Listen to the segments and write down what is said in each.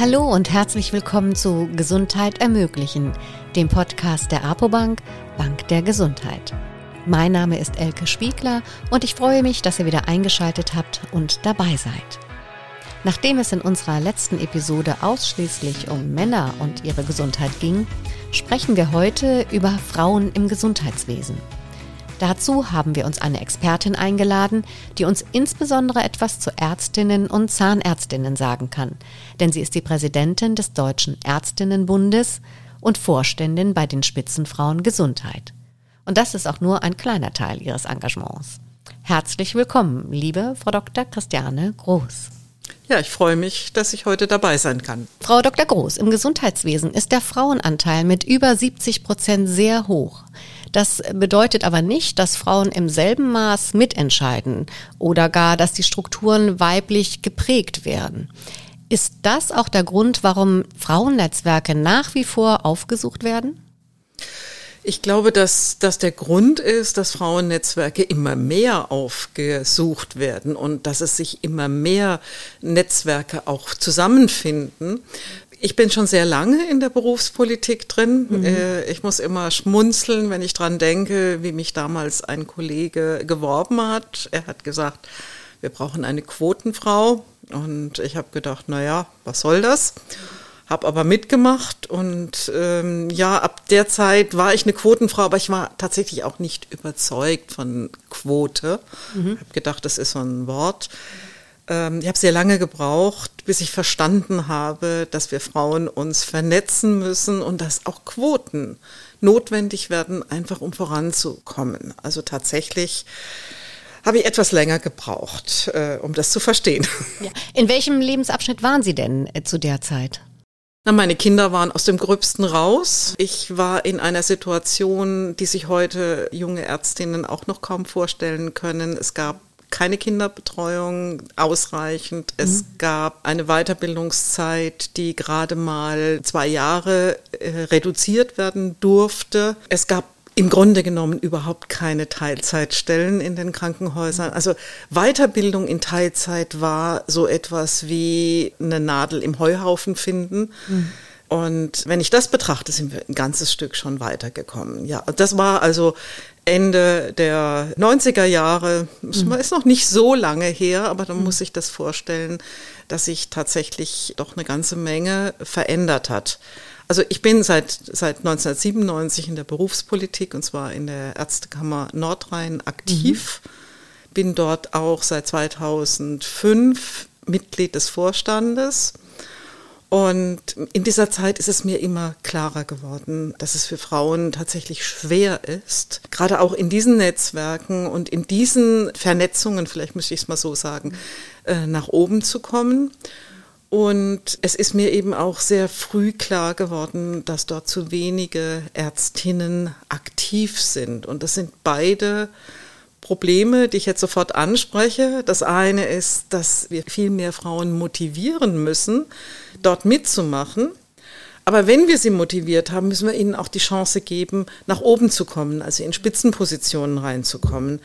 Hallo und herzlich willkommen zu Gesundheit ermöglichen, dem Podcast der Apobank, Bank der Gesundheit. Mein Name ist Elke Spiegler und ich freue mich, dass ihr wieder eingeschaltet habt und dabei seid. Nachdem es in unserer letzten Episode ausschließlich um Männer und ihre Gesundheit ging, sprechen wir heute über Frauen im Gesundheitswesen. Dazu haben wir uns eine Expertin eingeladen, die uns insbesondere etwas zu Ärztinnen und Zahnärztinnen sagen kann, denn sie ist die Präsidentin des Deutschen Ärztinnenbundes und Vorständin bei den Spitzenfrauen Gesundheit. Und das ist auch nur ein kleiner Teil ihres Engagements. Herzlich willkommen, liebe Frau Dr. Christiane Groß. Ja, ich freue mich, dass ich heute dabei sein kann. Frau Dr. Groß, im Gesundheitswesen ist der Frauenanteil mit über 70 Prozent sehr hoch. Das bedeutet aber nicht, dass Frauen im selben Maß mitentscheiden oder gar, dass die Strukturen weiblich geprägt werden. Ist das auch der Grund, warum Frauennetzwerke nach wie vor aufgesucht werden? Ich glaube, dass das der Grund ist, dass Frauennetzwerke immer mehr aufgesucht werden und dass es sich immer mehr Netzwerke auch zusammenfinden ich bin schon sehr lange in der Berufspolitik drin. Mhm. Äh, ich muss immer schmunzeln, wenn ich dran denke, wie mich damals ein Kollege geworben hat. Er hat gesagt, wir brauchen eine Quotenfrau. Und ich habe gedacht, na ja, was soll das? Habe aber mitgemacht und ähm, ja, ab der Zeit war ich eine Quotenfrau, aber ich war tatsächlich auch nicht überzeugt von Quote. Mhm. Habe gedacht, das ist so ein Wort. Ähm, ich habe sehr lange gebraucht, bis ich verstanden habe, dass wir Frauen uns vernetzen müssen und dass auch Quoten notwendig werden, einfach um voranzukommen. Also tatsächlich habe ich etwas länger gebraucht, äh, um das zu verstehen. Ja. In welchem Lebensabschnitt waren Sie denn äh, zu der Zeit? Na, meine Kinder waren aus dem Gröbsten raus. Ich war in einer Situation, die sich heute junge Ärztinnen auch noch kaum vorstellen können. Es gab keine Kinderbetreuung ausreichend. Mhm. Es gab eine Weiterbildungszeit, die gerade mal zwei Jahre äh, reduziert werden durfte. Es gab im Grunde genommen überhaupt keine Teilzeitstellen in den Krankenhäusern. Also Weiterbildung in Teilzeit war so etwas wie eine Nadel im Heuhaufen finden. Mhm. Und wenn ich das betrachte, sind wir ein ganzes Stück schon weitergekommen. Ja, das war also Ende der 90er Jahre. Mhm. ist noch nicht so lange her, aber dann mhm. muss ich das vorstellen, dass sich tatsächlich doch eine ganze Menge verändert hat. Also ich bin seit, seit 1997 in der Berufspolitik und zwar in der Ärztekammer Nordrhein aktiv. Mhm. Bin dort auch seit 2005 Mitglied des Vorstandes und in dieser Zeit ist es mir immer klarer geworden, dass es für Frauen tatsächlich schwer ist, gerade auch in diesen Netzwerken und in diesen Vernetzungen, vielleicht müsste ich es mal so sagen, äh, nach oben zu kommen. Und es ist mir eben auch sehr früh klar geworden, dass dort zu wenige Ärztinnen aktiv sind. Und das sind beide Probleme, die ich jetzt sofort anspreche. Das eine ist, dass wir viel mehr Frauen motivieren müssen, dort mitzumachen. Aber wenn wir sie motiviert haben, müssen wir ihnen auch die Chance geben, nach oben zu kommen, also in Spitzenpositionen reinzukommen.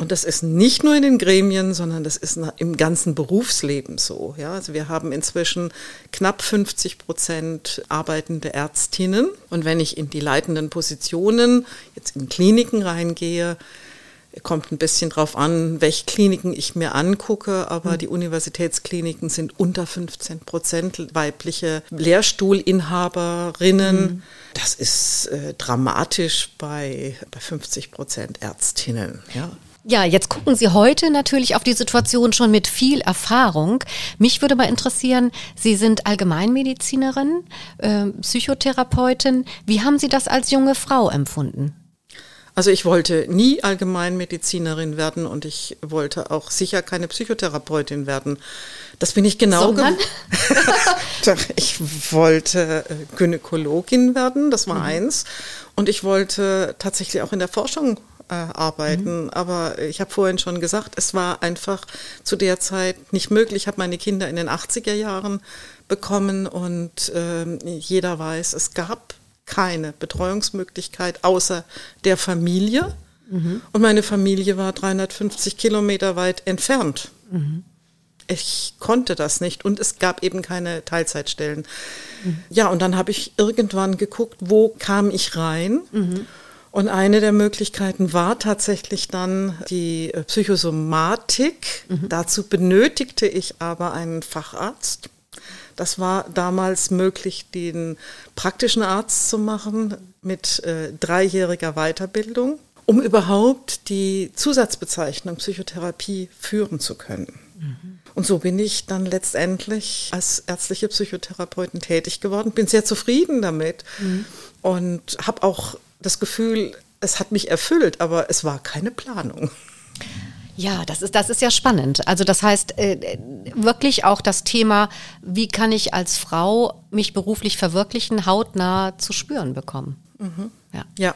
Und das ist nicht nur in den Gremien, sondern das ist im ganzen Berufsleben so. Ja, also wir haben inzwischen knapp 50 Prozent arbeitende Ärztinnen. Und wenn ich in die leitenden Positionen, jetzt in Kliniken reingehe, Kommt ein bisschen drauf an, welche Kliniken ich mir angucke, aber mhm. die Universitätskliniken sind unter 15 Prozent weibliche Lehrstuhlinhaberinnen. Mhm. Das ist äh, dramatisch bei, bei 50 Prozent Ärztinnen. Ja. Ja, jetzt gucken Sie heute natürlich auf die Situation schon mit viel Erfahrung. Mich würde mal interessieren, Sie sind Allgemeinmedizinerin, äh, Psychotherapeutin. Wie haben Sie das als junge Frau empfunden? Also ich wollte nie Allgemeinmedizinerin werden und ich wollte auch sicher keine Psychotherapeutin werden. Das bin ich genau. ich wollte äh, Gynäkologin werden, das war mhm. eins. Und ich wollte tatsächlich auch in der Forschung äh, arbeiten. Mhm. Aber ich habe vorhin schon gesagt, es war einfach zu der Zeit nicht möglich. Ich habe meine Kinder in den 80er Jahren bekommen und äh, jeder weiß, es gab keine Betreuungsmöglichkeit außer der Familie. Mhm. Und meine Familie war 350 Kilometer weit entfernt. Mhm. ich konnte das nicht und es gab eben keine Teilzeitstellen. Mhm. Ja, und dann habe ich irgendwann geguckt, wo kam ich rein? Mhm. Und eine der Möglichkeiten war tatsächlich dann die Psychosomatik. Mhm. Dazu benötigte ich aber einen Facharzt. Das war damals möglich, den praktischen Arzt zu machen mit äh, dreijähriger Weiterbildung, um überhaupt die Zusatzbezeichnung Psychotherapie führen zu können. Mhm. Und so bin ich dann letztendlich als ärztliche Psychotherapeutin tätig geworden, bin sehr zufrieden damit mhm. und habe auch das Gefühl, es hat mich erfüllt, aber es war keine Planung. Ja, das ist, das ist ja spannend. Also das heißt äh, wirklich auch das Thema, wie kann ich als Frau mich beruflich verwirklichen, hautnah zu spüren bekommen. Mhm. Ja. ja.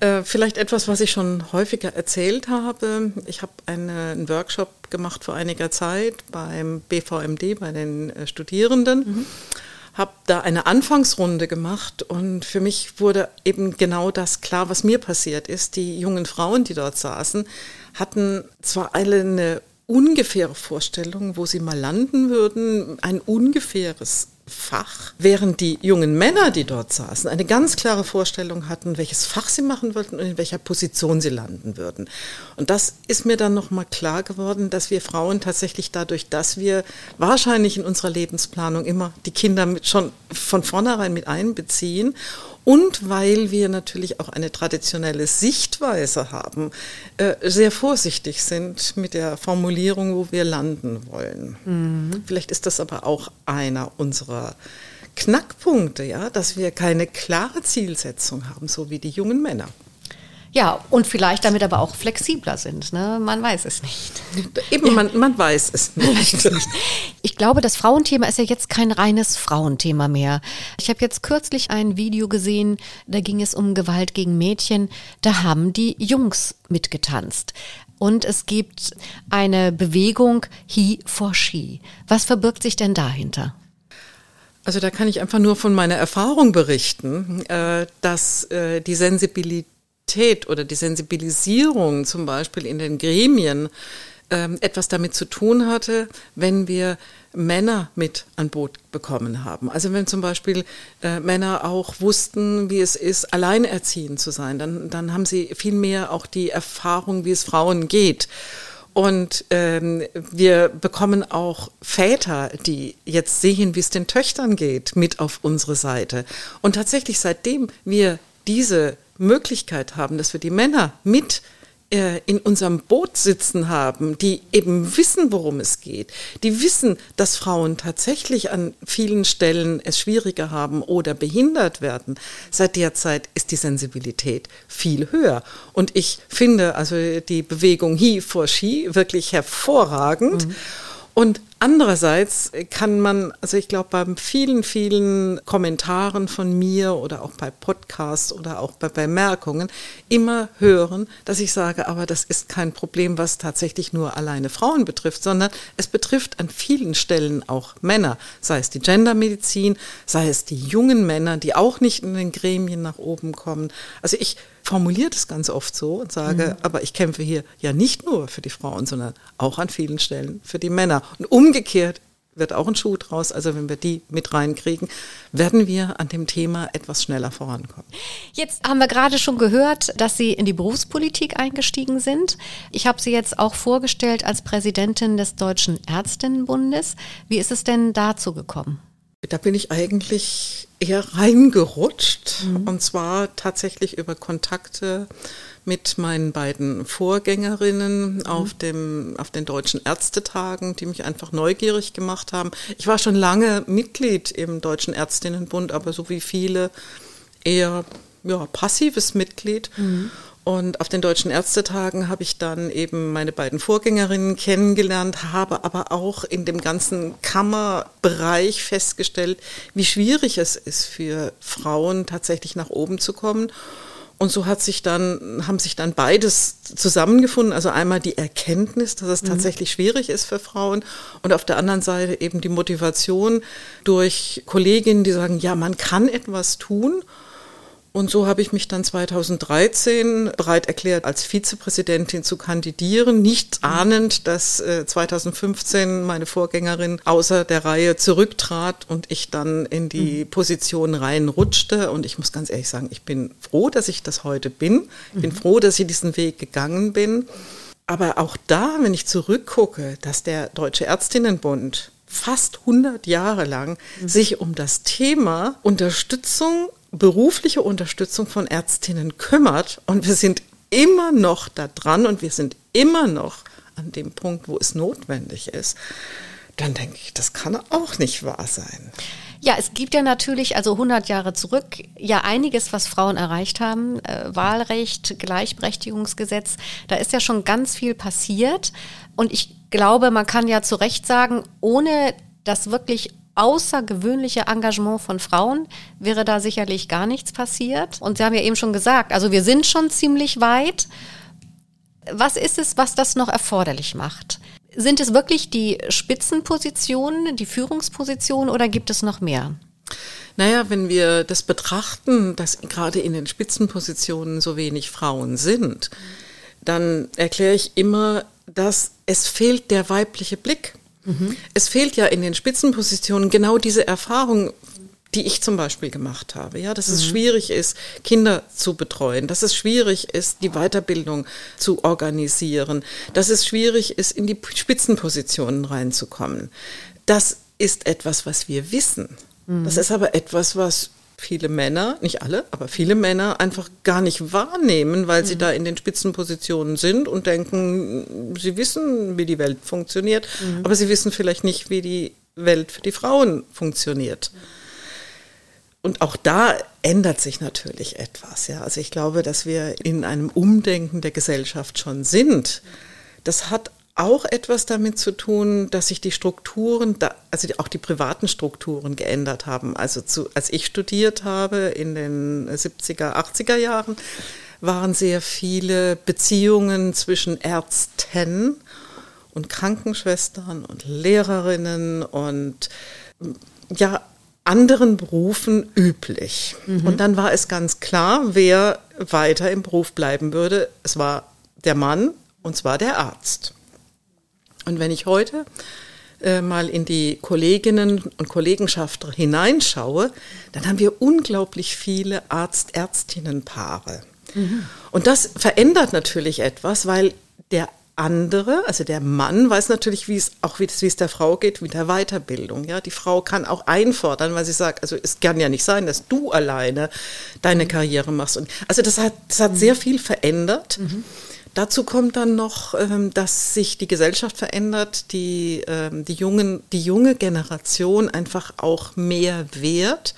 Äh, vielleicht etwas, was ich schon häufiger erzählt habe. Ich habe einen Workshop gemacht vor einiger Zeit beim BVMD, bei den äh, Studierenden. Mhm habe da eine Anfangsrunde gemacht und für mich wurde eben genau das klar, was mir passiert ist. Die jungen Frauen, die dort saßen, hatten zwar alle eine ungefähre Vorstellung, wo sie mal landen würden, ein ungefähres Fach, während die jungen Männer, die dort saßen, eine ganz klare Vorstellung hatten, welches Fach sie machen würden und in welcher Position sie landen würden. Und das ist mir dann nochmal klar geworden, dass wir Frauen tatsächlich dadurch, dass wir wahrscheinlich in unserer Lebensplanung immer die Kinder mit schon von vornherein mit einbeziehen und weil wir natürlich auch eine traditionelle Sichtweise haben, äh, sehr vorsichtig sind mit der Formulierung, wo wir landen wollen. Mhm. Vielleicht ist das aber auch einer unserer Knackpunkte, ja, dass wir keine klare Zielsetzung haben, so wie die jungen Männer. Ja, und vielleicht damit aber auch flexibler sind. Ne? Man weiß es nicht. Eben, man, man weiß es nicht. Ich glaube, das Frauenthema ist ja jetzt kein reines Frauenthema mehr. Ich habe jetzt kürzlich ein Video gesehen, da ging es um Gewalt gegen Mädchen. Da haben die Jungs mitgetanzt. Und es gibt eine Bewegung He for She. Was verbirgt sich denn dahinter? Also da kann ich einfach nur von meiner Erfahrung berichten, äh, dass äh, die Sensibilität Sensibilität oder die Sensibilisierung zum Beispiel in den Gremien ähm, etwas damit zu tun hatte, wenn wir Männer mit an Boot bekommen haben. Also wenn zum Beispiel äh, Männer auch wussten, wie es ist, alleinerziehend zu sein, dann, dann haben sie viel mehr auch die Erfahrung, wie es Frauen geht. Und ähm, wir bekommen auch Väter, die jetzt sehen, wie es den Töchtern geht, mit auf unsere Seite. Und tatsächlich, seitdem wir diese Möglichkeit haben, dass wir die Männer mit äh, in unserem Boot sitzen haben, die eben wissen, worum es geht, die wissen, dass Frauen tatsächlich an vielen Stellen es schwieriger haben oder behindert werden. Seit der Zeit ist die Sensibilität viel höher. Und ich finde also die Bewegung He for She wirklich hervorragend. Mhm. Und andererseits kann man, also ich glaube, bei vielen, vielen Kommentaren von mir oder auch bei Podcasts oder auch bei Bemerkungen immer hören, dass ich sage, aber das ist kein Problem, was tatsächlich nur alleine Frauen betrifft, sondern es betrifft an vielen Stellen auch Männer, sei es die Gendermedizin, sei es die jungen Männer, die auch nicht in den Gremien nach oben kommen. Also ich formuliere das ganz oft so und sage, mhm. aber ich kämpfe hier ja nicht nur für die Frauen, sondern auch an vielen Stellen für die Männer. Und umgekehrt wird auch ein Schuh draus. Also wenn wir die mit reinkriegen, werden wir an dem Thema etwas schneller vorankommen. Jetzt haben wir gerade schon gehört, dass Sie in die Berufspolitik eingestiegen sind. Ich habe Sie jetzt auch vorgestellt als Präsidentin des Deutschen Ärztinnenbundes. Wie ist es denn dazu gekommen? Da bin ich eigentlich eher reingerutscht mhm. und zwar tatsächlich über Kontakte mit meinen beiden Vorgängerinnen mhm. auf dem auf den deutschen Ärztetagen, die mich einfach neugierig gemacht haben. Ich war schon lange Mitglied im deutschen Ärztinnenbund, aber so wie viele eher ja, passives Mitglied. Mhm. Und auf den deutschen Ärztetagen habe ich dann eben meine beiden Vorgängerinnen kennengelernt, habe aber auch in dem ganzen Kammerbereich festgestellt, wie schwierig es ist für Frauen tatsächlich nach oben zu kommen. Und so hat sich dann, haben sich dann beides zusammengefunden. Also einmal die Erkenntnis, dass es mhm. tatsächlich schwierig ist für Frauen und auf der anderen Seite eben die Motivation durch Kolleginnen, die sagen, ja, man kann etwas tun. Und so habe ich mich dann 2013 bereit erklärt, als Vizepräsidentin zu kandidieren, nicht ahnend, dass 2015 äh, meine Vorgängerin außer der Reihe zurücktrat und ich dann in die mhm. Position reinrutschte. Und ich muss ganz ehrlich sagen, ich bin froh, dass ich das heute bin. Ich bin mhm. froh, dass ich diesen Weg gegangen bin. Aber auch da, wenn ich zurückgucke, dass der Deutsche Ärztinnenbund fast 100 Jahre lang mhm. sich um das Thema Unterstützung berufliche Unterstützung von Ärztinnen kümmert und wir sind immer noch da dran und wir sind immer noch an dem Punkt, wo es notwendig ist, dann denke ich, das kann auch nicht wahr sein. Ja, es gibt ja natürlich, also 100 Jahre zurück, ja einiges, was Frauen erreicht haben. Äh, Wahlrecht, Gleichberechtigungsgesetz, da ist ja schon ganz viel passiert. Und ich glaube, man kann ja zu Recht sagen, ohne das wirklich außergewöhnliche Engagement von Frauen wäre da sicherlich gar nichts passiert. Und Sie haben ja eben schon gesagt, also wir sind schon ziemlich weit. Was ist es, was das noch erforderlich macht? Sind es wirklich die Spitzenpositionen, die Führungspositionen oder gibt es noch mehr? Naja, wenn wir das betrachten, dass gerade in den Spitzenpositionen so wenig Frauen sind, dann erkläre ich immer, dass es fehlt der weibliche Blick. Mhm. Es fehlt ja in den Spitzenpositionen genau diese Erfahrung, die ich zum Beispiel gemacht habe, ja, dass mhm. es schwierig ist, Kinder zu betreuen, dass es schwierig ist, die Weiterbildung zu organisieren, dass es schwierig ist, in die Spitzenpositionen reinzukommen. Das ist etwas, was wir wissen. Mhm. Das ist aber etwas, was viele Männer, nicht alle, aber viele Männer einfach gar nicht wahrnehmen, weil mhm. sie da in den Spitzenpositionen sind und denken, sie wissen, wie die Welt funktioniert, mhm. aber sie wissen vielleicht nicht, wie die Welt für die Frauen funktioniert. Und auch da ändert sich natürlich etwas. Ja. Also ich glaube, dass wir in einem Umdenken der Gesellschaft schon sind. Das hat auch etwas damit zu tun, dass sich die Strukturen, also auch die privaten Strukturen geändert haben. Also zu, als ich studiert habe in den 70er, 80er Jahren, waren sehr viele Beziehungen zwischen Ärzten und Krankenschwestern und Lehrerinnen und ja, anderen Berufen üblich. Mhm. Und dann war es ganz klar, wer weiter im Beruf bleiben würde. Es war der Mann und zwar der Arzt. Und wenn ich heute äh, mal in die Kolleginnen und Kollegenschaft hineinschaue, dann haben wir unglaublich viele Arzt-Ärztinnen-Paare. Mhm. Und das verändert natürlich etwas, weil der andere, also der Mann, weiß natürlich, wie es auch wie es, wie es der Frau geht mit der Weiterbildung. Ja, die Frau kann auch einfordern, weil sie sagt, also es kann ja nicht sein, dass du alleine deine mhm. Karriere machst. Und also das hat, das hat mhm. sehr viel verändert. Mhm. Dazu kommt dann noch, ähm, dass sich die Gesellschaft verändert, die, ähm, die, jungen, die junge Generation einfach auch mehr Wert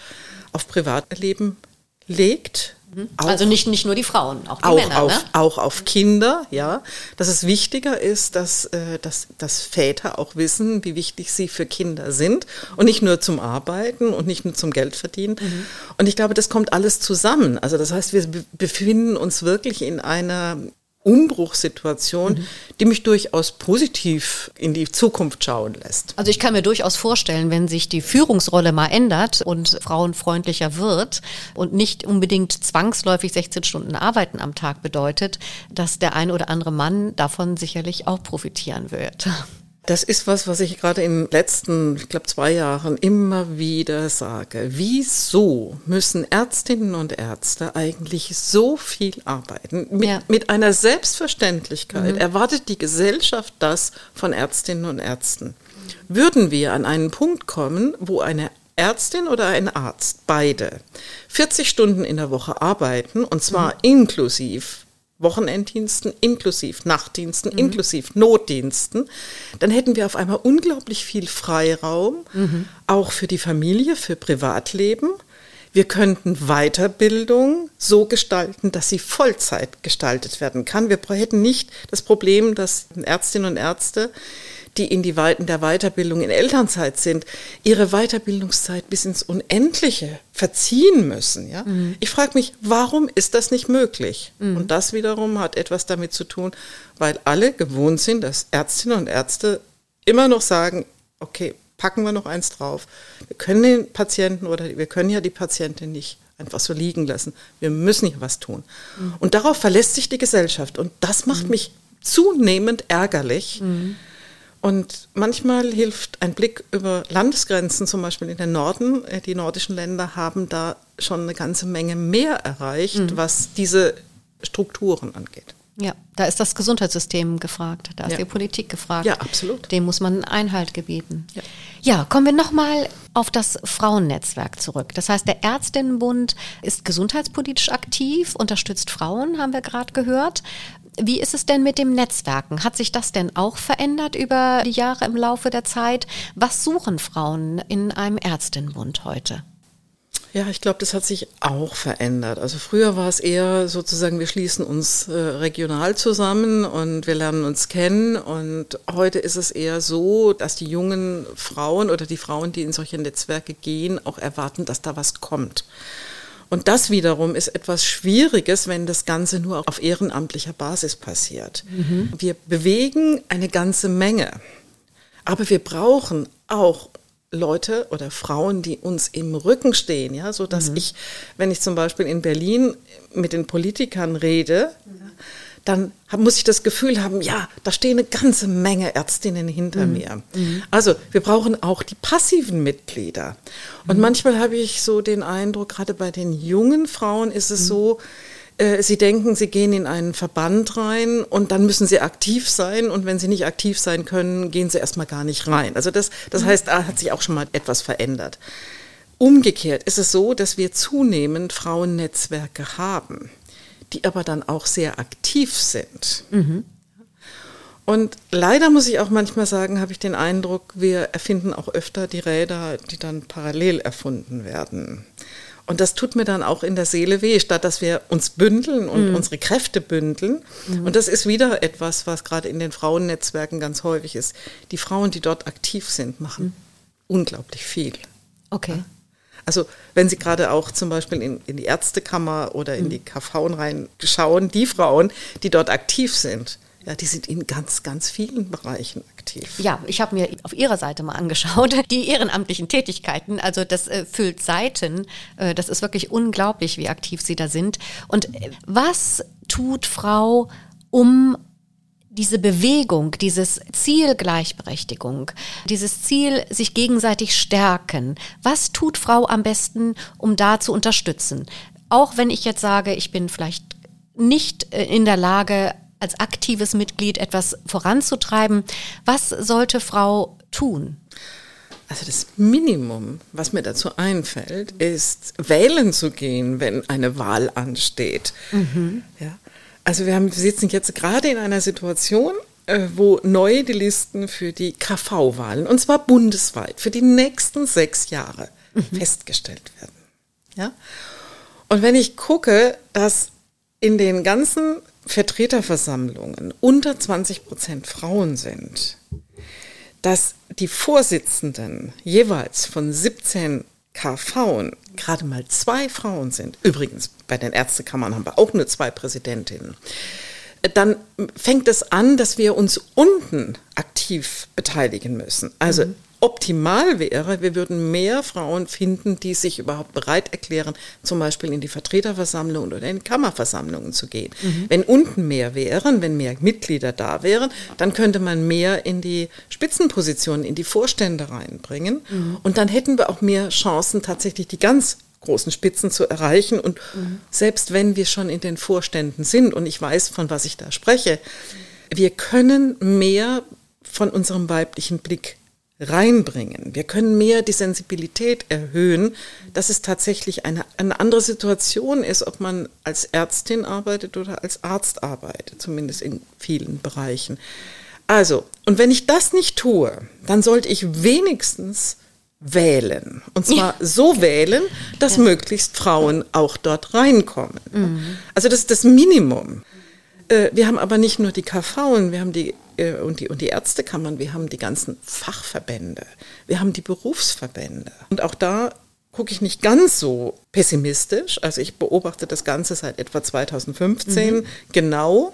auf Privatleben legt. Mhm. Auch, also nicht, nicht nur die Frauen, auch die auch Männer. Auf, ne? Auch auf Kinder, ja. Dass es wichtiger ist, dass, äh, dass, dass Väter auch wissen, wie wichtig sie für Kinder sind und nicht nur zum Arbeiten und nicht nur zum Geld verdienen. Mhm. Und ich glaube, das kommt alles zusammen. Also das heißt, wir befinden uns wirklich in einer Umbruchssituation, mhm. die mich durchaus positiv in die Zukunft schauen lässt. Also ich kann mir durchaus vorstellen, wenn sich die Führungsrolle mal ändert und frauenfreundlicher wird und nicht unbedingt zwangsläufig 16 Stunden Arbeiten am Tag bedeutet, dass der ein oder andere Mann davon sicherlich auch profitieren wird. Das ist was, was ich gerade in den letzten, ich glaube, zwei Jahren immer wieder sage. Wieso müssen Ärztinnen und Ärzte eigentlich so viel arbeiten? Mit, ja. mit einer Selbstverständlichkeit mhm. erwartet die Gesellschaft das von Ärztinnen und Ärzten. Würden wir an einen Punkt kommen, wo eine Ärztin oder ein Arzt, beide, 40 Stunden in der Woche arbeiten, und zwar mhm. inklusiv Wochenenddiensten, inklusiv Nachtdiensten, mhm. inklusiv Notdiensten, dann hätten wir auf einmal unglaublich viel Freiraum, mhm. auch für die Familie, für Privatleben. Wir könnten Weiterbildung so gestalten, dass sie Vollzeit gestaltet werden kann. Wir hätten nicht das Problem, dass Ärztinnen und Ärzte die in die Weiten der Weiterbildung in Elternzeit sind, ihre Weiterbildungszeit bis ins Unendliche verziehen müssen. Ja? Mhm. Ich frage mich, warum ist das nicht möglich? Mhm. Und das wiederum hat etwas damit zu tun, weil alle gewohnt sind, dass Ärztinnen und Ärzte immer noch sagen, okay, packen wir noch eins drauf. Wir können den Patienten oder wir können ja die Patientin nicht einfach so liegen lassen. Wir müssen hier was tun. Mhm. Und darauf verlässt sich die Gesellschaft. Und das macht mhm. mich zunehmend ärgerlich. Mhm. Und manchmal hilft ein Blick über Landesgrenzen, zum Beispiel in den Norden. Äh, die nordischen Länder haben da schon eine ganze Menge mehr erreicht, mhm. was diese Strukturen angeht. Ja, da ist das Gesundheitssystem gefragt, da ist ja. die Politik gefragt. Ja, absolut. Dem muss man Einhalt gebieten. Ja, ja kommen wir nochmal auf das Frauennetzwerk zurück. Das heißt, der Ärztinnenbund ist gesundheitspolitisch aktiv, unterstützt Frauen, haben wir gerade gehört. Wie ist es denn mit dem Netzwerken? Hat sich das denn auch verändert über die Jahre im Laufe der Zeit? Was suchen Frauen in einem Ärztinnenbund heute? Ja, ich glaube, das hat sich auch verändert. Also früher war es eher sozusagen, wir schließen uns äh, regional zusammen und wir lernen uns kennen. Und heute ist es eher so, dass die jungen Frauen oder die Frauen, die in solche Netzwerke gehen, auch erwarten, dass da was kommt. Und das wiederum ist etwas Schwieriges, wenn das Ganze nur auf ehrenamtlicher Basis passiert. Mhm. Wir bewegen eine ganze Menge. Aber wir brauchen auch Leute oder Frauen, die uns im Rücken stehen, ja, so dass mhm. ich, wenn ich zum Beispiel in Berlin mit den Politikern rede, mhm. Dann muss ich das Gefühl haben, ja, da stehen eine ganze Menge Ärztinnen hinter mhm. mir. Mhm. Also wir brauchen auch die passiven Mitglieder. Und mhm. manchmal habe ich so den Eindruck, gerade bei den jungen Frauen ist es mhm. so, äh, sie denken, Sie gehen in einen Verband rein und dann müssen Sie aktiv sein und wenn Sie nicht aktiv sein können, gehen Sie erstmal gar nicht rein. Also das, das mhm. heißt, da hat sich auch schon mal etwas verändert. Umgekehrt ist es so, dass wir zunehmend Frauennetzwerke haben, die aber dann auch sehr aktiv sind. Mhm. Und leider muss ich auch manchmal sagen, habe ich den Eindruck, wir erfinden auch öfter die Räder, die dann parallel erfunden werden. Und das tut mir dann auch in der Seele weh, statt dass wir uns bündeln und mhm. unsere Kräfte bündeln. Mhm. Und das ist wieder etwas, was gerade in den Frauennetzwerken ganz häufig ist. Die Frauen, die dort aktiv sind, machen mhm. unglaublich viel. Okay. Also wenn Sie gerade auch zum Beispiel in, in die Ärztekammer oder in mhm. die KV reinschauen, die Frauen, die dort aktiv sind, ja, die sind in ganz, ganz vielen Bereichen aktiv. Ja, ich habe mir auf Ihrer Seite mal angeschaut, die ehrenamtlichen Tätigkeiten. Also das äh, füllt Seiten. Äh, das ist wirklich unglaublich, wie aktiv Sie da sind. Und äh, was tut Frau, um diese Bewegung, dieses Ziel Gleichberechtigung, dieses Ziel sich gegenseitig stärken, was tut Frau am besten, um da zu unterstützen? Auch wenn ich jetzt sage, ich bin vielleicht nicht äh, in der Lage, als aktives Mitglied etwas voranzutreiben. Was sollte Frau tun? Also das Minimum, was mir dazu einfällt, ist wählen zu gehen, wenn eine Wahl ansteht. Mhm. Ja. Also wir, haben, wir sitzen jetzt gerade in einer Situation, äh, wo neu die Listen für die KV-Wahlen, und zwar bundesweit, für die nächsten sechs Jahre mhm. festgestellt werden. Ja? Und wenn ich gucke, dass in den ganzen Vertreterversammlungen unter 20 Prozent Frauen sind, dass die Vorsitzenden jeweils von 17 KV gerade mal zwei Frauen sind. Übrigens, bei den Ärztekammern haben wir auch nur zwei Präsidentinnen. Dann fängt es an, dass wir uns unten aktiv beteiligen müssen. Also mhm optimal wäre, wir würden mehr Frauen finden, die sich überhaupt bereit erklären, zum Beispiel in die Vertreterversammlung oder in Kammerversammlungen zu gehen. Mhm. Wenn unten mehr wären, wenn mehr Mitglieder da wären, dann könnte man mehr in die Spitzenpositionen, in die Vorstände reinbringen. Mhm. Und dann hätten wir auch mehr Chancen, tatsächlich die ganz großen Spitzen zu erreichen. Und mhm. selbst wenn wir schon in den Vorständen sind, und ich weiß, von was ich da spreche, wir können mehr von unserem weiblichen Blick reinbringen. Wir können mehr die Sensibilität erhöhen, dass es tatsächlich eine, eine andere Situation ist, ob man als Ärztin arbeitet oder als Arzt arbeitet, zumindest in vielen Bereichen. Also, und wenn ich das nicht tue, dann sollte ich wenigstens wählen. Und zwar ja. so wählen, dass ja. möglichst Frauen auch dort reinkommen. Mhm. Also das ist das Minimum. Äh, wir haben aber nicht nur die KV, wir haben die und die, und die Ärztekammern, wir haben die ganzen Fachverbände, wir haben die Berufsverbände. Und auch da gucke ich nicht ganz so pessimistisch. Also ich beobachte das Ganze seit etwa 2015 mhm. genau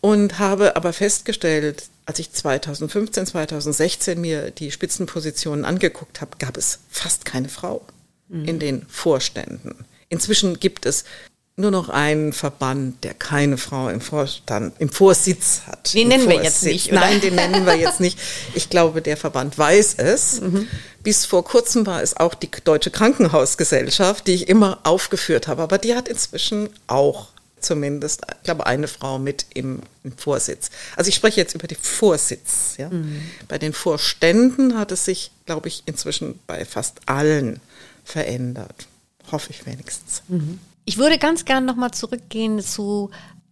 und habe aber festgestellt, als ich 2015, 2016 mir die Spitzenpositionen angeguckt habe, gab es fast keine Frau mhm. in den Vorständen Inzwischen gibt es nur noch einen Verband, der keine Frau im Vorstand, im Vorsitz hat. Den nennen Vorsitz. wir jetzt nicht, oder? Nein, den nennen wir jetzt nicht. Ich glaube, der Verband weiß es. Mhm. Bis vor kurzem war es auch die Deutsche Krankenhausgesellschaft, die ich immer aufgeführt habe. Aber die hat inzwischen auch zumindest, ich glaube, eine Frau mit im, im Vorsitz. Also ich spreche jetzt über die Vorsitz. Ja. Mhm. Bei den Vorständen hat es sich, glaube ich, inzwischen bei fast allen verändert. Hoffe ich wenigstens. Mhm. Ich würde ganz gern nochmal zurückgehen zu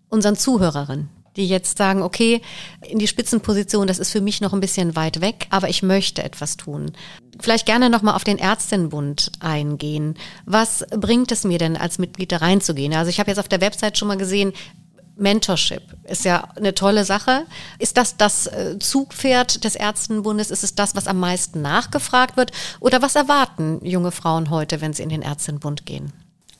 unseren Zuhörerinnen, die jetzt sagen, okay, in die Spitzenposition, das ist für mich noch ein bisschen weit weg, aber ich möchte etwas tun. Vielleicht gerne nochmal auf den Ärztinnenbund eingehen. Was bringt es mir denn, als Mitglied da reinzugehen? Also ich habe jetzt auf der Website schon mal gesehen, Mentorship ist ja eine tolle Sache. Ist das das äh, Zugpferd des Ärztinnenbundes? Ist es das, was am meisten nachgefragt wird? Oder was erwarten junge Frauen heute, wenn sie in den Ärztinnenbund gehen?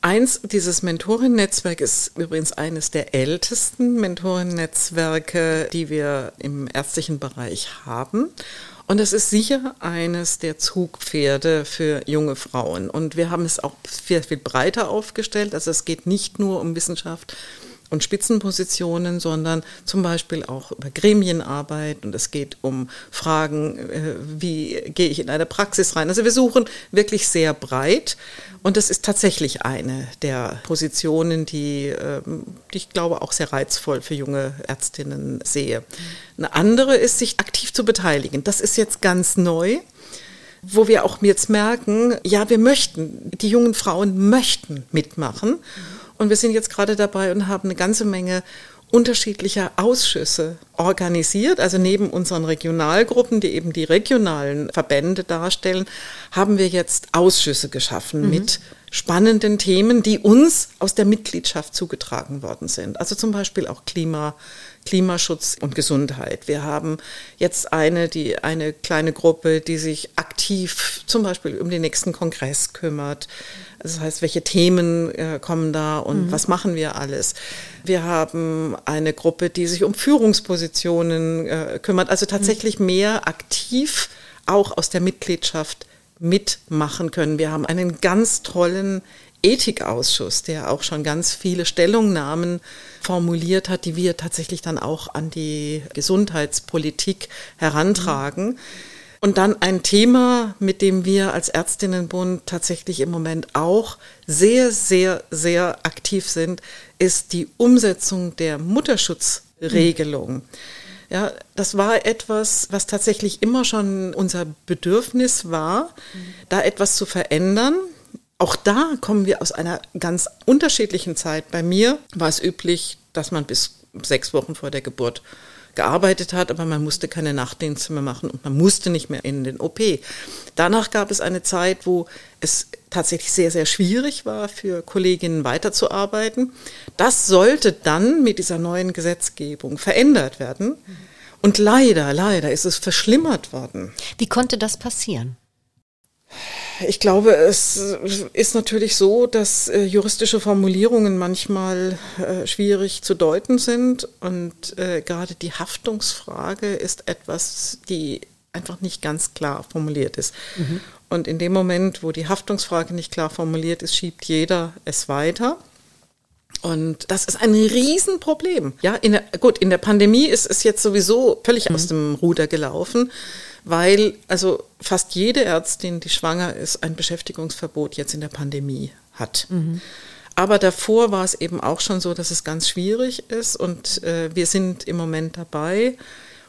Eins, dieses Mentorennetzwerk ist übrigens eines der ältesten Mentorennetzwerke, die wir im ärztlichen Bereich haben. Und es ist sicher eines der Zugpferde für junge Frauen. Und wir haben es auch viel, viel breiter aufgestellt. Also es geht nicht nur um Wissenschaft, und Spitzenpositionen, sondern zum Beispiel auch über Gremienarbeit und es geht um Fragen, äh, wie gehe ich in eine Praxis rein. Also wir suchen wirklich sehr breit und das ist tatsächlich eine der Positionen, die, ähm, die ich glaube auch sehr reizvoll für junge Ärztinnen sehe. Eine andere ist, sich aktiv zu beteiligen. Das ist jetzt ganz neu wo wir auch jetzt merken, ja, wir möchten, die jungen Frauen möchten mitmachen. Und wir sind jetzt gerade dabei und haben eine ganze Menge unterschiedlicher Ausschüsse organisiert. Also neben unseren Regionalgruppen, die eben die regionalen Verbände darstellen, haben wir jetzt Ausschüsse geschaffen mhm. mit spannenden Themen, die uns aus der Mitgliedschaft zugetragen worden sind. Also zum Beispiel auch Klima, Klimaschutz und Gesundheit. Wir haben jetzt eine, die, eine kleine Gruppe, die sich aktiv zum Beispiel um den nächsten Kongress kümmert. Das heißt, welche Themen äh, kommen da und mhm. was machen wir alles? Wir haben eine Gruppe, die sich um Führungspositionen äh, kümmert, also tatsächlich mhm. mehr aktiv auch aus der Mitgliedschaft mitmachen können. Wir haben einen ganz tollen Ethikausschuss, der auch schon ganz viele Stellungnahmen formuliert hat, die wir tatsächlich dann auch an die Gesundheitspolitik herantragen. Mhm. Und dann ein Thema, mit dem wir als Ärztinnenbund tatsächlich im Moment auch sehr, sehr, sehr aktiv sind, ist die Umsetzung der Mutterschutzregelung. Ja, das war etwas, was tatsächlich immer schon unser Bedürfnis war, da etwas zu verändern. Auch da kommen wir aus einer ganz unterschiedlichen Zeit. Bei mir war es üblich, dass man bis sechs Wochen vor der Geburt gearbeitet hat, aber man musste keine Nachtdienste mehr machen und man musste nicht mehr in den OP. Danach gab es eine Zeit, wo es tatsächlich sehr, sehr schwierig war, für Kolleginnen weiterzuarbeiten. Das sollte dann mit dieser neuen Gesetzgebung verändert werden. Und leider, leider ist es verschlimmert worden. Wie konnte das passieren? Ich glaube, es ist natürlich so, dass äh, juristische Formulierungen manchmal äh, schwierig zu deuten sind und äh, gerade die Haftungsfrage ist etwas, die einfach nicht ganz klar formuliert ist. Mhm. Und in dem Moment, wo die Haftungsfrage nicht klar formuliert ist, schiebt jeder es weiter. Und das ist ein Riesenproblem. Ja, in der, gut, in der Pandemie ist es jetzt sowieso völlig mhm. aus dem Ruder gelaufen weil also fast jede Ärztin, die schwanger ist, ein Beschäftigungsverbot jetzt in der Pandemie hat. Mhm. Aber davor war es eben auch schon so, dass es ganz schwierig ist und äh, wir sind im Moment dabei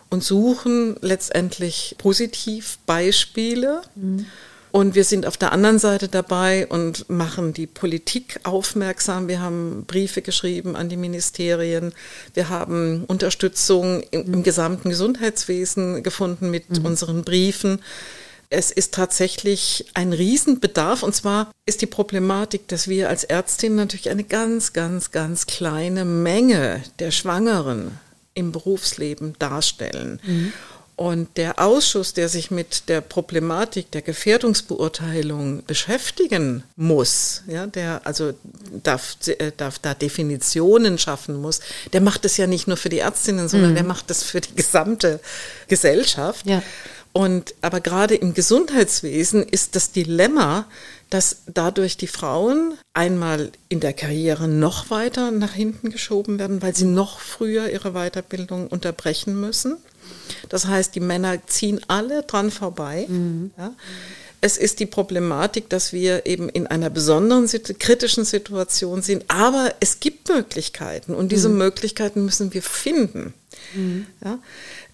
und suchen letztendlich positiv Beispiele. Mhm und wir sind auf der anderen Seite dabei und machen die Politik aufmerksam. Wir haben Briefe geschrieben an die Ministerien. Wir haben Unterstützung im, im gesamten Gesundheitswesen gefunden mit mhm. unseren Briefen. Es ist tatsächlich ein Riesenbedarf. Und zwar ist die Problematik, dass wir als Ärztin natürlich eine ganz, ganz, ganz kleine Menge der Schwangeren im Berufsleben darstellen. Mhm. Und der Ausschuss, der sich mit der Problematik der Gefährdungsbeurteilung beschäftigen muss, ja, der also darf, äh, darf da Definitionen schaffen muss, der macht es ja nicht nur für die Ärztinnen, sondern mhm. der macht es für die gesamte Gesellschaft. Ja. Und aber gerade im Gesundheitswesen ist das Dilemma, dass dadurch die Frauen einmal in der Karriere noch weiter nach hinten geschoben werden, weil sie noch früher ihre Weiterbildung unterbrechen müssen. Das heißt, die Männer ziehen alle dran vorbei. Mhm. Ja. Es ist die Problematik, dass wir eben in einer besonderen kritischen Situation sind, aber es gibt Möglichkeiten und diese mhm. Möglichkeiten müssen wir finden. Mhm. Ja.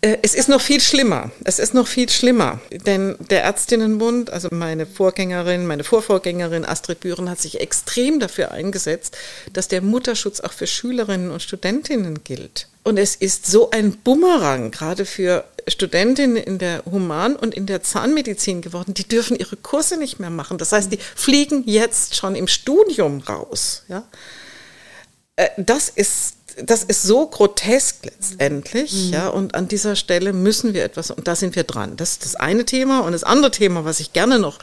Äh, es ist noch viel schlimmer. Es ist noch viel schlimmer. Denn der Ärztinnenbund, also meine Vorgängerin, meine Vorvorgängerin Astrid Büren hat sich extrem dafür eingesetzt, dass der Mutterschutz auch für Schülerinnen und Studentinnen gilt. Und es ist so ein Bumerang, gerade für Studentinnen in der Human- und in der Zahnmedizin geworden. Die dürfen ihre Kurse nicht mehr machen. Das heißt, die fliegen jetzt schon im Studium raus. Ja? Äh, das ist das ist so grotesk letztendlich, mhm. ja, und an dieser Stelle müssen wir etwas, und da sind wir dran. Das ist das eine Thema. Und das andere Thema, was ich gerne noch,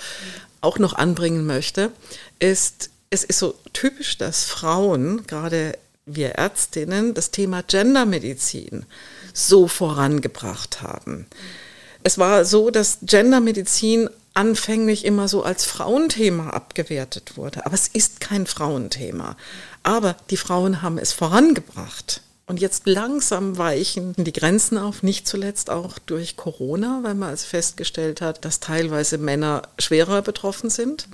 auch noch anbringen möchte, ist, es ist so typisch, dass Frauen, gerade wir Ärztinnen, das Thema Gendermedizin so vorangebracht haben. Es war so, dass Gendermedizin anfänglich immer so als Frauenthema abgewertet wurde. Aber es ist kein Frauenthema. Aber die Frauen haben es vorangebracht. Und jetzt langsam weichen die Grenzen auf, nicht zuletzt auch durch Corona, weil man also festgestellt hat, dass teilweise Männer schwerer betroffen sind.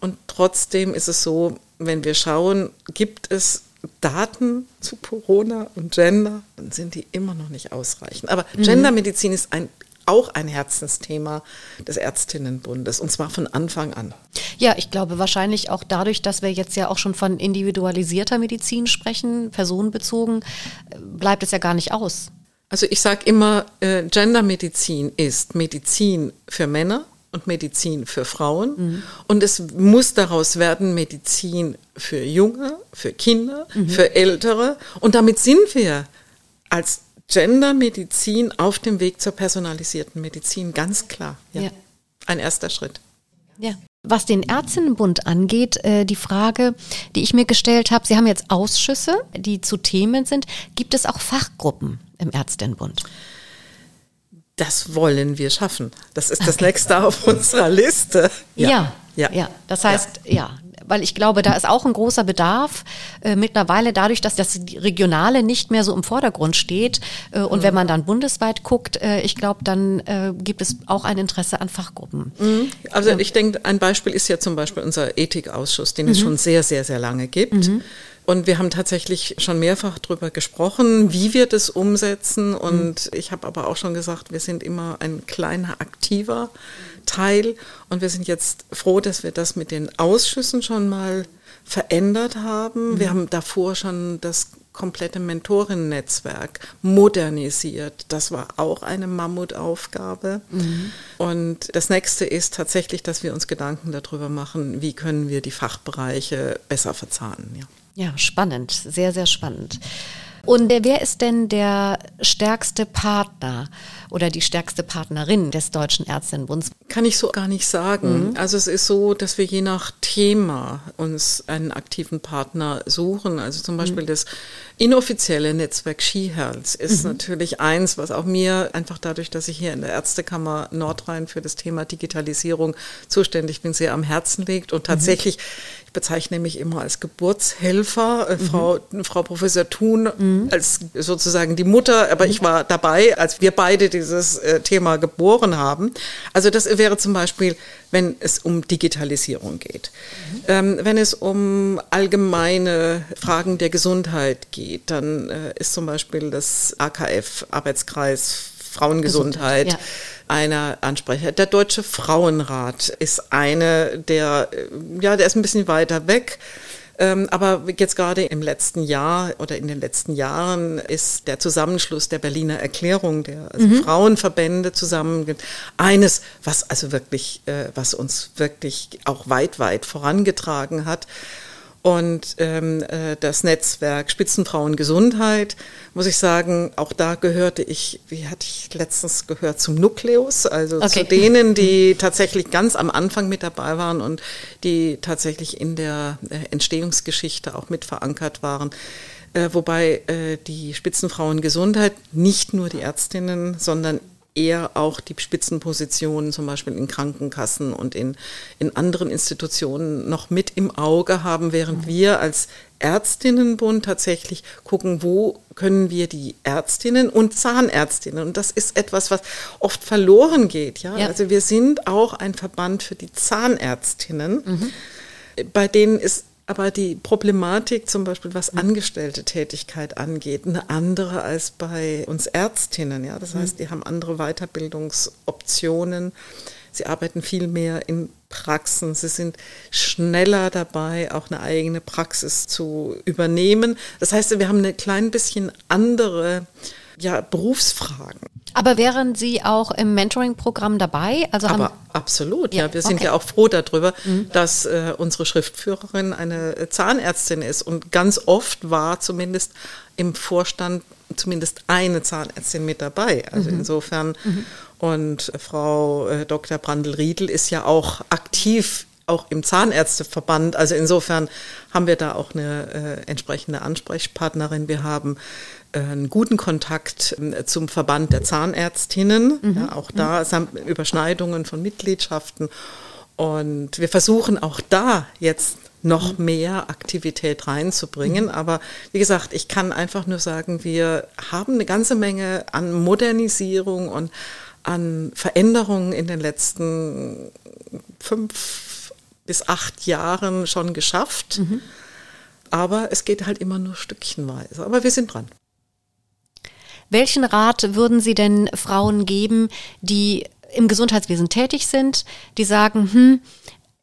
Und trotzdem ist es so, wenn wir schauen, gibt es Daten zu Corona und Gender, dann sind die immer noch nicht ausreichend. Aber mhm. Gendermedizin ist ein auch ein Herzensthema des Ärztinnenbundes und zwar von Anfang an. Ja, ich glaube wahrscheinlich auch dadurch, dass wir jetzt ja auch schon von individualisierter Medizin sprechen, personenbezogen, bleibt es ja gar nicht aus. Also ich sage immer, äh, Gendermedizin ist Medizin für Männer und Medizin für Frauen. Mhm. Und es muss daraus werden Medizin für Junge, für Kinder, mhm. für Ältere. Und damit sind wir als Gendermedizin auf dem Weg zur personalisierten Medizin, ganz klar. Ja. ja. Ein erster Schritt. Ja. Was den Ärztinnenbund angeht, äh, die Frage, die ich mir gestellt habe, Sie haben jetzt Ausschüsse, die zu Themen sind. Gibt es auch Fachgruppen im Ärztinnenbund? Das wollen wir schaffen. Das ist das nächste auf unserer Liste. Ja, ja. ja. ja. Das heißt, ja. ja weil ich glaube, da ist auch ein großer Bedarf äh, mittlerweile dadurch, dass das Regionale nicht mehr so im Vordergrund steht. Äh, und mhm. wenn man dann bundesweit guckt, äh, ich glaube, dann äh, gibt es auch ein Interesse an Fachgruppen. Mhm. Also ich denke, ein Beispiel ist ja zum Beispiel unser Ethikausschuss, den mhm. es schon sehr, sehr, sehr lange gibt. Mhm. Und wir haben tatsächlich schon mehrfach darüber gesprochen, wie wir das umsetzen. Und mhm. ich habe aber auch schon gesagt, wir sind immer ein kleiner aktiver Teil. Und wir sind jetzt froh, dass wir das mit den Ausschüssen schon mal verändert haben. Mhm. Wir haben davor schon das komplette Mentorinnen-Netzwerk modernisiert. Das war auch eine Mammutaufgabe. Mhm. Und das nächste ist tatsächlich, dass wir uns Gedanken darüber machen, wie können wir die Fachbereiche besser verzahnen. Ja. Ja, spannend, sehr, sehr spannend. Und wer ist denn der stärkste Partner oder die stärkste Partnerin des Deutschen Ärztinnenbunds? Kann ich so gar nicht sagen. Mhm. Also es ist so, dass wir je nach Thema uns einen aktiven Partner suchen. Also zum Beispiel mhm. das inoffizielle Netzwerk SheHealth ist mhm. natürlich eins, was auch mir einfach dadurch, dass ich hier in der Ärztekammer Nordrhein für das Thema Digitalisierung zuständig bin, sehr am Herzen liegt und mhm. tatsächlich ich bezeichne mich immer als Geburtshelfer, äh, mhm. Frau, Frau Professor Thun mhm. als sozusagen die Mutter, aber ich war dabei, als wir beide dieses äh, Thema geboren haben. Also das wäre zum Beispiel, wenn es um Digitalisierung geht. Mhm. Ähm, wenn es um allgemeine Fragen der Gesundheit geht, dann äh, ist zum Beispiel das AKF, Arbeitskreis Frauengesundheit. Gesundheit, einer Ansprecher. Der Deutsche Frauenrat ist eine, der, ja, der ist ein bisschen weiter weg. Ähm, aber jetzt gerade im letzten Jahr oder in den letzten Jahren ist der Zusammenschluss der Berliner Erklärung, der also mhm. Frauenverbände zusammen, eines, was also wirklich, äh, was uns wirklich auch weit, weit vorangetragen hat und ähm, äh, das Netzwerk Spitzenfrauen Gesundheit, muss ich sagen, auch da gehörte ich, wie hatte ich letztens gehört, zum Nukleus, also okay. zu denen, die tatsächlich ganz am Anfang mit dabei waren und die tatsächlich in der äh, Entstehungsgeschichte auch mit verankert waren. Äh, wobei äh, die Spitzenfrauen Gesundheit nicht nur die Ärztinnen, sondern eher auch die Spitzenpositionen zum Beispiel in Krankenkassen und in, in anderen Institutionen noch mit im Auge haben, während wir als Ärztinnenbund tatsächlich gucken, wo können wir die Ärztinnen und Zahnärztinnen, und das ist etwas, was oft verloren geht, ja. ja. Also wir sind auch ein Verband für die Zahnärztinnen, mhm. bei denen ist aber die Problematik zum Beispiel, was angestellte Tätigkeit angeht, eine andere als bei uns Ärztinnen. Ja, das heißt, die haben andere Weiterbildungsoptionen. Sie arbeiten viel mehr in Praxen. Sie sind schneller dabei, auch eine eigene Praxis zu übernehmen. Das heißt, wir haben eine klein bisschen andere ja, Berufsfragen. Aber wären Sie auch im Mentoring-Programm dabei? Also Aber absolut, ja. ja. Wir sind okay. ja auch froh darüber, mhm. dass äh, unsere Schriftführerin eine Zahnärztin ist. Und ganz oft war zumindest im Vorstand zumindest eine Zahnärztin mit dabei. Also mhm. insofern. Mhm. Und Frau äh, Dr. Brandl-Riedel ist ja auch aktiv auch im Zahnärzteverband. Also insofern haben wir da auch eine äh, entsprechende Ansprechpartnerin. Wir haben einen guten Kontakt ähm, zum Verband der Zahnärztinnen. Mhm. Ja, auch da sind Überschneidungen von Mitgliedschaften. Und wir versuchen auch da jetzt noch mhm. mehr Aktivität reinzubringen. Mhm. Aber wie gesagt, ich kann einfach nur sagen, wir haben eine ganze Menge an Modernisierung und an Veränderungen in den letzten fünf bis acht Jahren schon geschafft. Mhm. Aber es geht halt immer nur stückchenweise. Aber wir sind dran. Welchen Rat würden Sie denn Frauen geben, die im Gesundheitswesen tätig sind, die sagen, hm,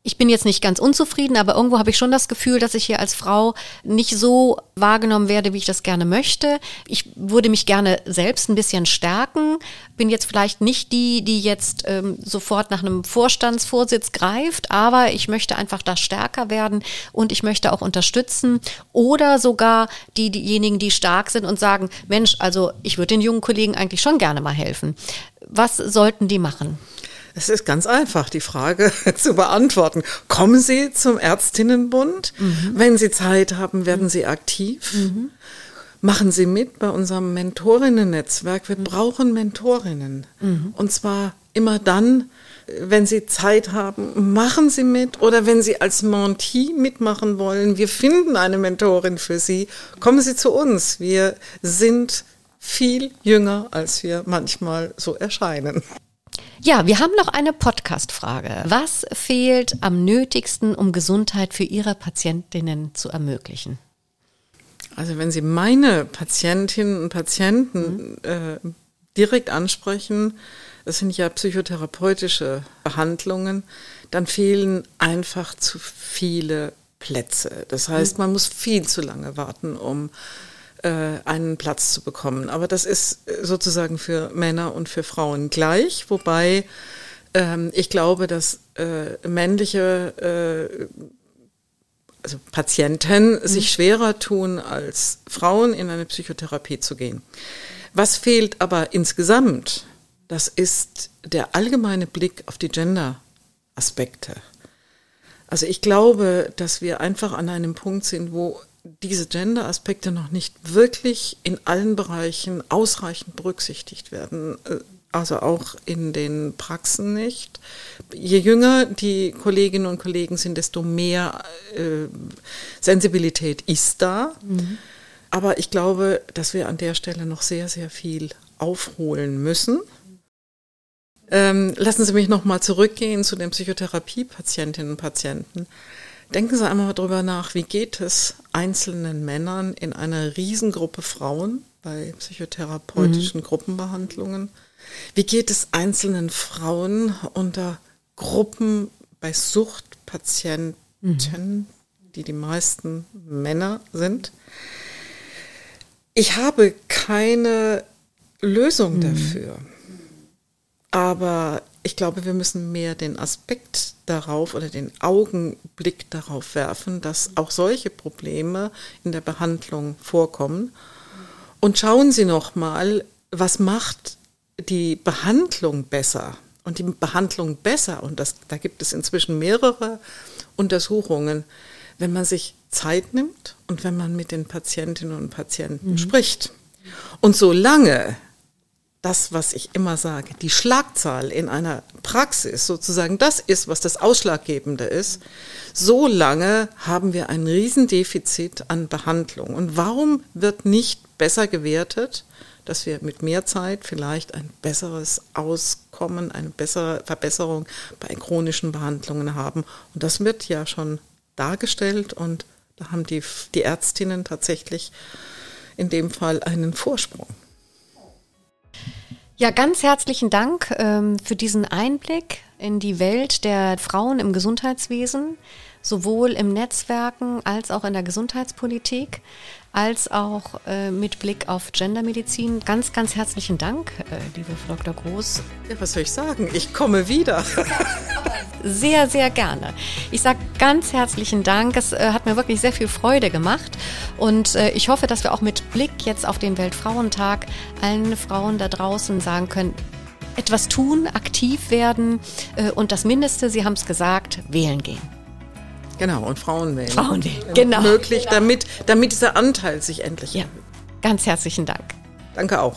ich bin jetzt nicht ganz unzufrieden, aber irgendwo habe ich schon das Gefühl, dass ich hier als Frau nicht so wahrgenommen werde, wie ich das gerne möchte. Ich würde mich gerne selbst ein bisschen stärken. Bin jetzt vielleicht nicht die, die jetzt ähm, sofort nach einem Vorstandsvorsitz greift, aber ich möchte einfach da stärker werden und ich möchte auch unterstützen. Oder sogar die, diejenigen, die stark sind und sagen, Mensch, also ich würde den jungen Kollegen eigentlich schon gerne mal helfen. Was sollten die machen? Es ist ganz einfach, die Frage zu beantworten. Kommen Sie zum Ärztinnenbund? Mhm. Wenn Sie Zeit haben, werden Sie aktiv. Mhm. Machen Sie mit bei unserem Mentorinnen-Netzwerk. Wir mhm. brauchen Mentorinnen. Mhm. Und zwar immer dann, wenn Sie Zeit haben, machen Sie mit. Oder wenn Sie als Mentee mitmachen wollen, wir finden eine Mentorin für Sie. Kommen Sie zu uns. Wir sind viel jünger, als wir manchmal so erscheinen. Ja, wir haben noch eine Podcast-Frage. Was fehlt am nötigsten, um Gesundheit für Ihre Patientinnen zu ermöglichen? Also wenn Sie meine Patientinnen und Patienten mhm. äh, direkt ansprechen, das sind ja psychotherapeutische Behandlungen, dann fehlen einfach zu viele Plätze. Das heißt, mhm. man muss viel zu lange warten, um einen Platz zu bekommen. Aber das ist äh, sozusagen für Männer und für Frauen gleich, wobei ähm, ich glaube, dass äh, männliche äh, also Patienten mhm. sich schwerer tun, als Frauen in eine Psychotherapie zu gehen. Was fehlt aber insgesamt, das ist der allgemeine Blick auf die Gender-Aspekte. Also ich glaube, dass wir einfach an einem Punkt sind, wo diese Gender-Aspekte noch nicht wirklich in allen Bereichen ausreichend berücksichtigt werden. Äh, also auch in den Praxen nicht. Je jünger die Kolleginnen und Kollegen sind, desto mehr äh, Sensibilität ist da. Mhm. Aber ich glaube, dass wir an der Stelle noch sehr, sehr viel aufholen müssen. Ähm, lassen Sie mich nochmal zurückgehen zu den Psychotherapie-Patientinnen und Patienten. Denken Sie einmal darüber nach, wie geht es einzelnen Männern in einer Riesengruppe Frauen bei psychotherapeutischen mhm. Gruppenbehandlungen? Wie geht es einzelnen Frauen unter Gruppen bei Suchtpatienten, mhm. die die meisten Männer sind? Ich habe keine Lösung mhm. dafür. Aber ich glaube, wir müssen mehr den Aspekt darauf oder den Augenblick darauf werfen, dass auch solche Probleme in der Behandlung vorkommen. Und schauen Sie noch mal, was macht die Behandlung besser? Und die Behandlung besser, und das, da gibt es inzwischen mehrere Untersuchungen, wenn man sich Zeit nimmt und wenn man mit den Patientinnen und Patienten mhm. spricht. Und solange das, was ich immer sage, die Schlagzahl in einer Praxis sozusagen das ist, was das Ausschlaggebende ist, so lange haben wir ein Riesendefizit an Behandlung. Und warum wird nicht besser gewertet, dass wir mit mehr Zeit vielleicht ein besseres Auskommen, eine bessere Verbesserung bei chronischen Behandlungen haben? Und das wird ja schon dargestellt und da haben die, die Ärztinnen tatsächlich in dem Fall einen Vorsprung. Ja, ganz herzlichen Dank ähm, für diesen Einblick in die Welt der Frauen im Gesundheitswesen, sowohl im Netzwerken als auch in der Gesundheitspolitik als auch äh, mit Blick auf Gendermedizin. Ganz, ganz herzlichen Dank, äh, liebe Frau Dr. Groß. Ja, was soll ich sagen? Ich komme wieder. sehr, sehr gerne. Ich sage ganz herzlichen Dank. Es äh, hat mir wirklich sehr viel Freude gemacht. Und äh, ich hoffe, dass wir auch mit Blick jetzt auf den Weltfrauentag allen Frauen da draußen sagen können, etwas tun, aktiv werden äh, und das Mindeste, Sie haben es gesagt, wählen gehen. Genau, und Frauen wählen. Frauen wählen, genau. Möglich, genau. damit, damit dieser Anteil sich endlich ja. Ganz herzlichen Dank. Danke auch.